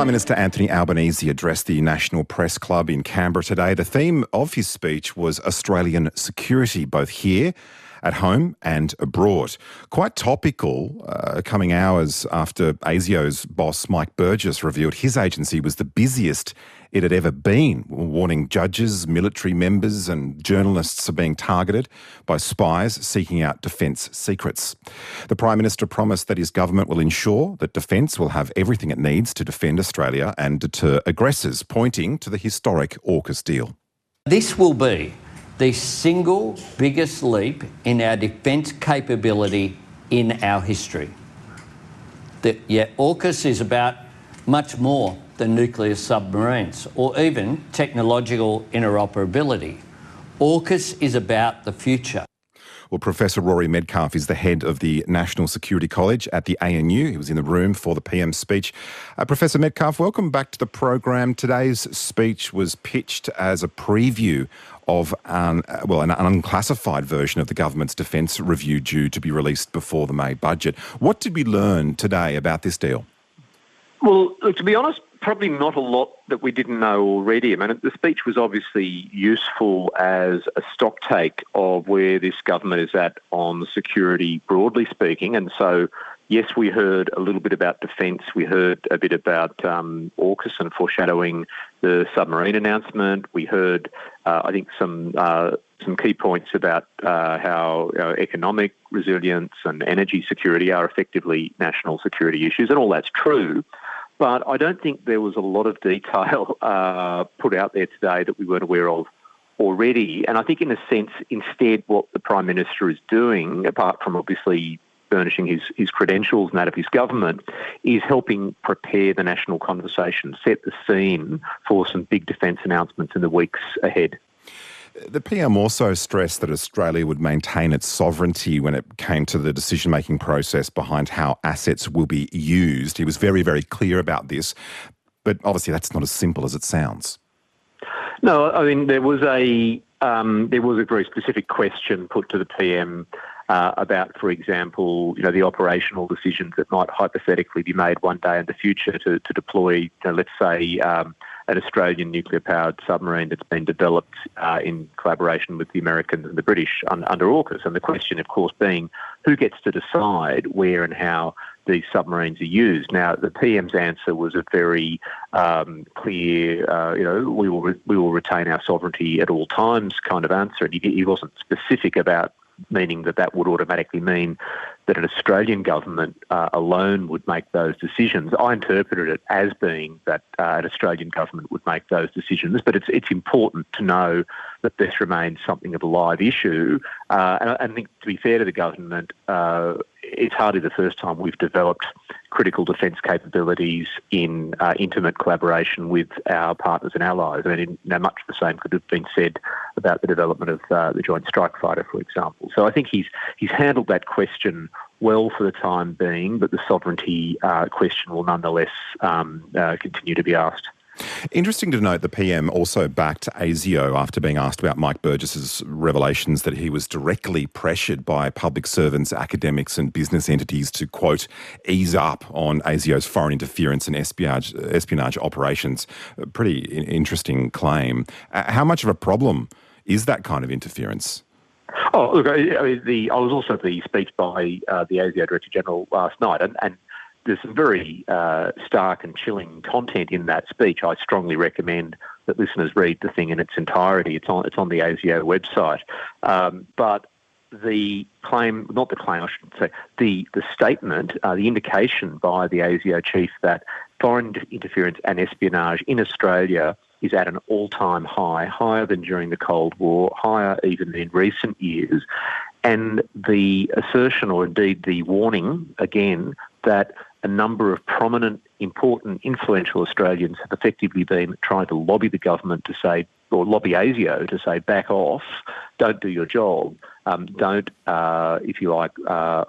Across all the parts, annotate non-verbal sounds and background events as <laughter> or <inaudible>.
Prime Minister Anthony Albanese addressed the National Press Club in Canberra today. The theme of his speech was Australian security, both here at home and abroad. Quite topical, uh, coming hours after ASIO's boss Mike Burgess revealed his agency was the busiest it had ever been, warning judges, military members, and journalists are being targeted by spies seeking out defence secrets. The Prime Minister promised that his government will ensure that defence will have everything it needs to defend Australia and deter aggressors, pointing to the historic AUKUS deal. This will be the single biggest leap in our defence capability in our history. The, yeah, AUKUS is about much more than nuclear submarines or even technological interoperability. AUKUS is about the future. Well, Professor Rory Medcalf is the head of the National Security College at the ANU. He was in the room for the PM speech. Uh, Professor Medcalf, welcome back to the program. Today's speech was pitched as a preview of an, uh, well, an unclassified version of the government's defence review due to be released before the May budget. What did we learn today about this deal? Well, look, to be honest, probably not a lot that we didn't know already. I mean, the speech was obviously useful as a stock take of where this government is at on security, broadly speaking. And so, yes, we heard a little bit about defence. We heard a bit about um, AUKUS and foreshadowing the submarine announcement. We heard, uh, I think, some. Uh, some key points about uh, how economic resilience and energy security are effectively national security issues, and all that's true. But I don't think there was a lot of detail <laughs> uh, put out there today that we weren't aware of already. And I think, in a sense, instead, what the Prime Minister is doing, apart from obviously furnishing his, his credentials and that of his government, is helping prepare the national conversation, set the scene for some big defence announcements in the weeks ahead. The PM also stressed that Australia would maintain its sovereignty when it came to the decision making process behind how assets will be used. He was very, very clear about this, but obviously that's not as simple as it sounds. No, I mean there was a um, there was a very specific question put to the PM uh, about, for example, you know, the operational decisions that might hypothetically be made one day in the future to, to deploy, you know, let's say, um, an Australian nuclear-powered submarine that's been developed uh, in collaboration with the Americans and the British un- under AUKUS. And the question, of course, being who gets to decide where and how these submarines are used. Now, the PM's answer was a very um, clear, uh, you know, we will re- we will retain our sovereignty at all times kind of answer. And he, he wasn't specific about meaning that that would automatically mean that an Australian government uh, alone would make those decisions. I interpreted it as being that uh, an Australian government would make those decisions, but it's it's important to know that this remains something of a live issue. Uh, and I, think, to be fair to the government, uh, it's hardly the first time we've developed critical defence capabilities in uh, intimate collaboration with our partners and allies. I mean, you know, much the same could have been said about the development of uh, the Joint Strike Fighter, for example. So I think he's he's handled that question well for the time being, but the sovereignty uh, question will nonetheless um, uh, continue to be asked. Interesting to note the PM also backed ASIO after being asked about Mike Burgess's revelations that he was directly pressured by public servants, academics, and business entities to, quote, ease up on ASIO's foreign interference and espionage, espionage operations. A pretty interesting claim. Uh, how much of a problem is that kind of interference? Oh, look, I, mean, the, I was also at the speech by uh, the ASIO Director General last night, and, and there's some very uh, stark and chilling content in that speech. I strongly recommend that listeners read the thing in its entirety. It's on it's on the ASIO website. Um, but the claim, not the claim, I should say, the the statement, uh, the indication by the ASIO chief that foreign interference and espionage in Australia is at an all-time high, higher than during the Cold War, higher even in recent years, and the assertion, or indeed the warning, again that a number of prominent, important, influential Australians have effectively been trying to lobby the government to say, or lobby ASIO to say, back off, don't do your job, um, don't, uh, if you like, uh,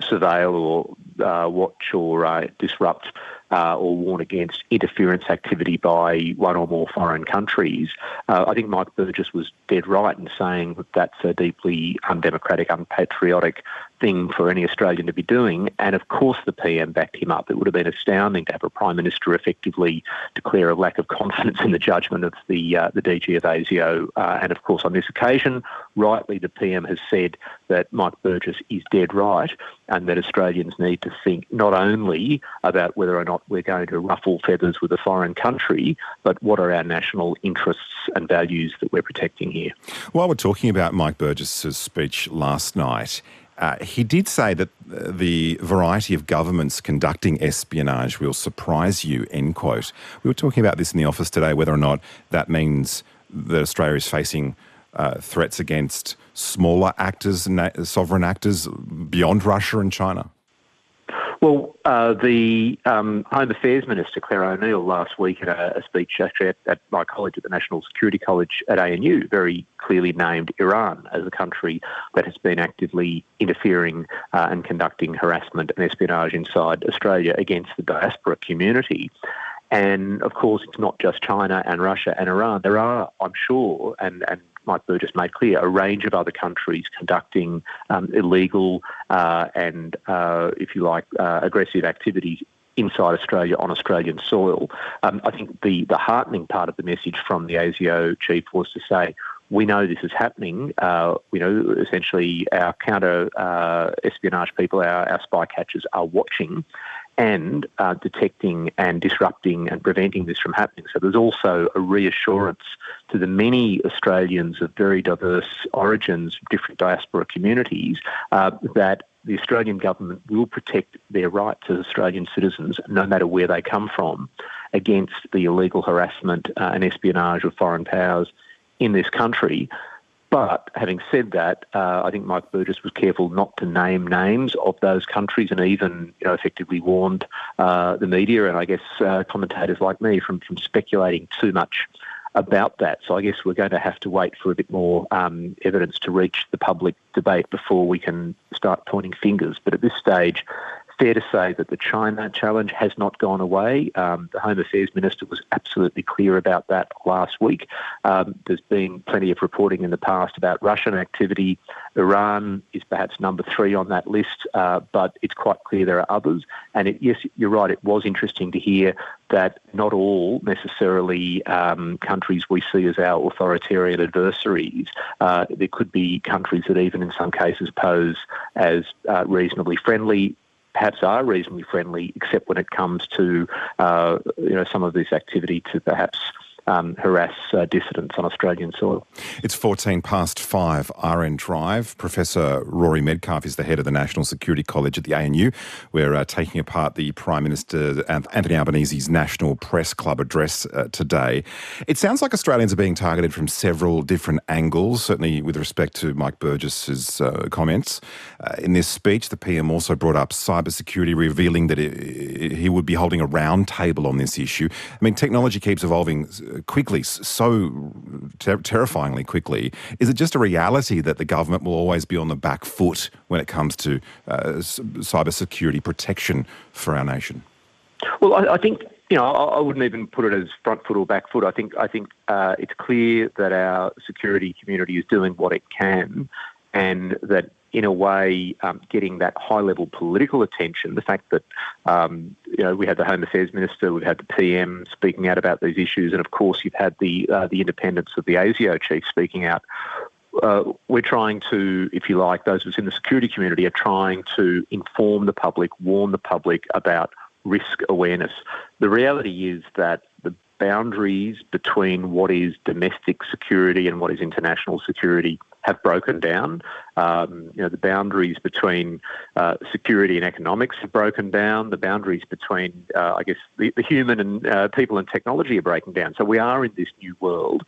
surveil or uh, watch or uh, disrupt uh, or warn against interference activity by one or more foreign countries. Uh, I think Mike Burgess was dead right in saying that that's a deeply undemocratic, unpatriotic thing for any Australian to be doing. And of course, the PM backed him up. It would have been astounding to have a Prime Minister effectively declare a lack of confidence in the judgment of the, uh, the DG of ASIO. Uh, and of course, on this occasion, rightly, the PM has said that Mike Burgess is dead right and that Australians need to think not only about whether or not we're going to ruffle feathers with a foreign country, but what are our national interests and values that we're protecting here. While we're talking about Mike Burgess's speech last night, uh, he did say that uh, the variety of governments conducting espionage will surprise you, end quote. We were talking about this in the office today, whether or not that means that Australia is facing uh, threats against smaller actors, sovereign actors beyond Russia and China. Well, uh, the um, Home Affairs Minister, Clare O'Neil, last week at a, a speech actually at, at, my college at the National Security College at ANU, very clearly named Iran as a country that has been actively interfering uh, and conducting harassment and espionage inside Australia against the diaspora community. And of course, it's not just China and Russia and Iran. There are, I'm sure, and, and Mike Burgess made clear, a range of other countries conducting um, illegal uh, and, uh, if you like, uh, aggressive activities inside Australia on Australian soil. Um, I think the, the heartening part of the message from the ASIO chief was to say, we know this is happening. Uh, you know, essentially, our counter uh, espionage people, our, our spy catchers, are watching and uh, detecting and disrupting and preventing this from happening. So there's also a reassurance to the many Australians of very diverse origins, different diaspora communities, uh, that the Australian government will protect their rights as Australian citizens, no matter where they come from, against the illegal harassment uh, and espionage of foreign powers in this country. But having said that, uh, I think Mike Burgess was careful not to name names of those countries and even you know, effectively warned uh, the media and I guess uh, commentators like me from, from speculating too much about that. So I guess we're going to have to wait for a bit more um, evidence to reach the public debate before we can start pointing fingers. But at this stage, fair to say that the China challenge has not gone away. Um, the Home Affairs Minister was absolutely clear about that last week. Um, there's been plenty of reporting in the past about Russian activity. Iran is perhaps number three on that list, uh, but it's quite clear there are others. And it, yes, you're right, it was interesting to hear that not all necessarily um, countries we see as our authoritarian adversaries. Uh, there could be countries that even in some cases pose as uh, reasonably friendly perhaps are reasonably friendly, except when it comes to uh, you know some of this activity to perhaps um, harass uh, dissidents on Australian soil. It's 14 past five, RN Drive. Professor Rory Medcalf is the head of the National Security College at the ANU. We're uh, taking apart the Prime Minister Anthony Albanese's National Press Club address uh, today. It sounds like Australians are being targeted from several different angles, certainly with respect to Mike Burgess's uh, comments. Uh, in this speech, the PM also brought up cybersecurity, revealing that it, he would be holding a roundtable on this issue. I mean, technology keeps evolving quickly, so ter- terrifyingly quickly. Is it just a reality that the government will always be on the back foot when it comes to uh, cybersecurity protection for our nation? Well, I, I think you know, I, wouldn't even put it as front foot or back foot. I think I think uh, it's clear that our security community is doing what it can, and that in a way, um, getting that high level political attention. The fact that um, you know we had the Home Affairs Minister, we've had the PM speaking out about these issues, and of course you've had the uh, the independence of the ASIO chief speaking out. Uh, we're trying to, if you like, those of us in the security community are trying to inform the public, warn the public about risk awareness. The reality is that boundaries between what is domestic security and what is international security have broken down. Um, you know, the boundaries between uh, security and economics have broken down. The boundaries between, uh, I guess, the, the human and uh, people and technology are breaking down. So we are in this new world.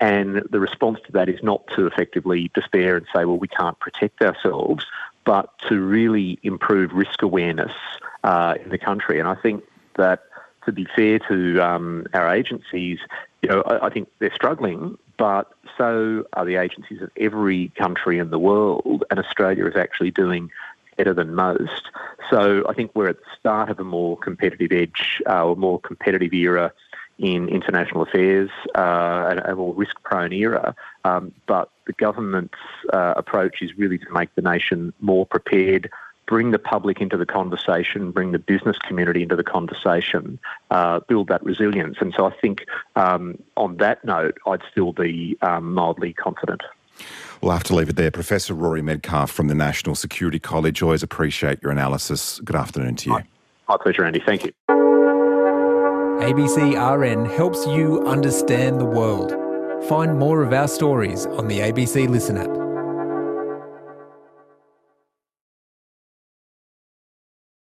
And the response to that is not to effectively despair and say, well, we can't protect ourselves, but to really improve risk awareness uh, in the country. And I think that to be fair to um, our agencies, you know, I, I, think they're struggling, but so are the agencies of every country in the world, and Australia is actually doing better than most. So I think we're at the start of a more competitive edge, uh, or more competitive era in international affairs, uh, and a more risk-prone era. Um, but the government's uh, approach is really to make the nation more prepared, bring the public into the conversation, bring the business community into the conversation, uh, build that resilience. And so I think um, on that note, I'd still be um, mildly confident. We'll have to leave it there. Professor Rory Medcalf from the National Security College. Always appreciate your analysis. Good afternoon to you. My, my pleasure, Andy. Thank you. ABC RN helps you understand the world. Find more of our stories on the ABC Listen app.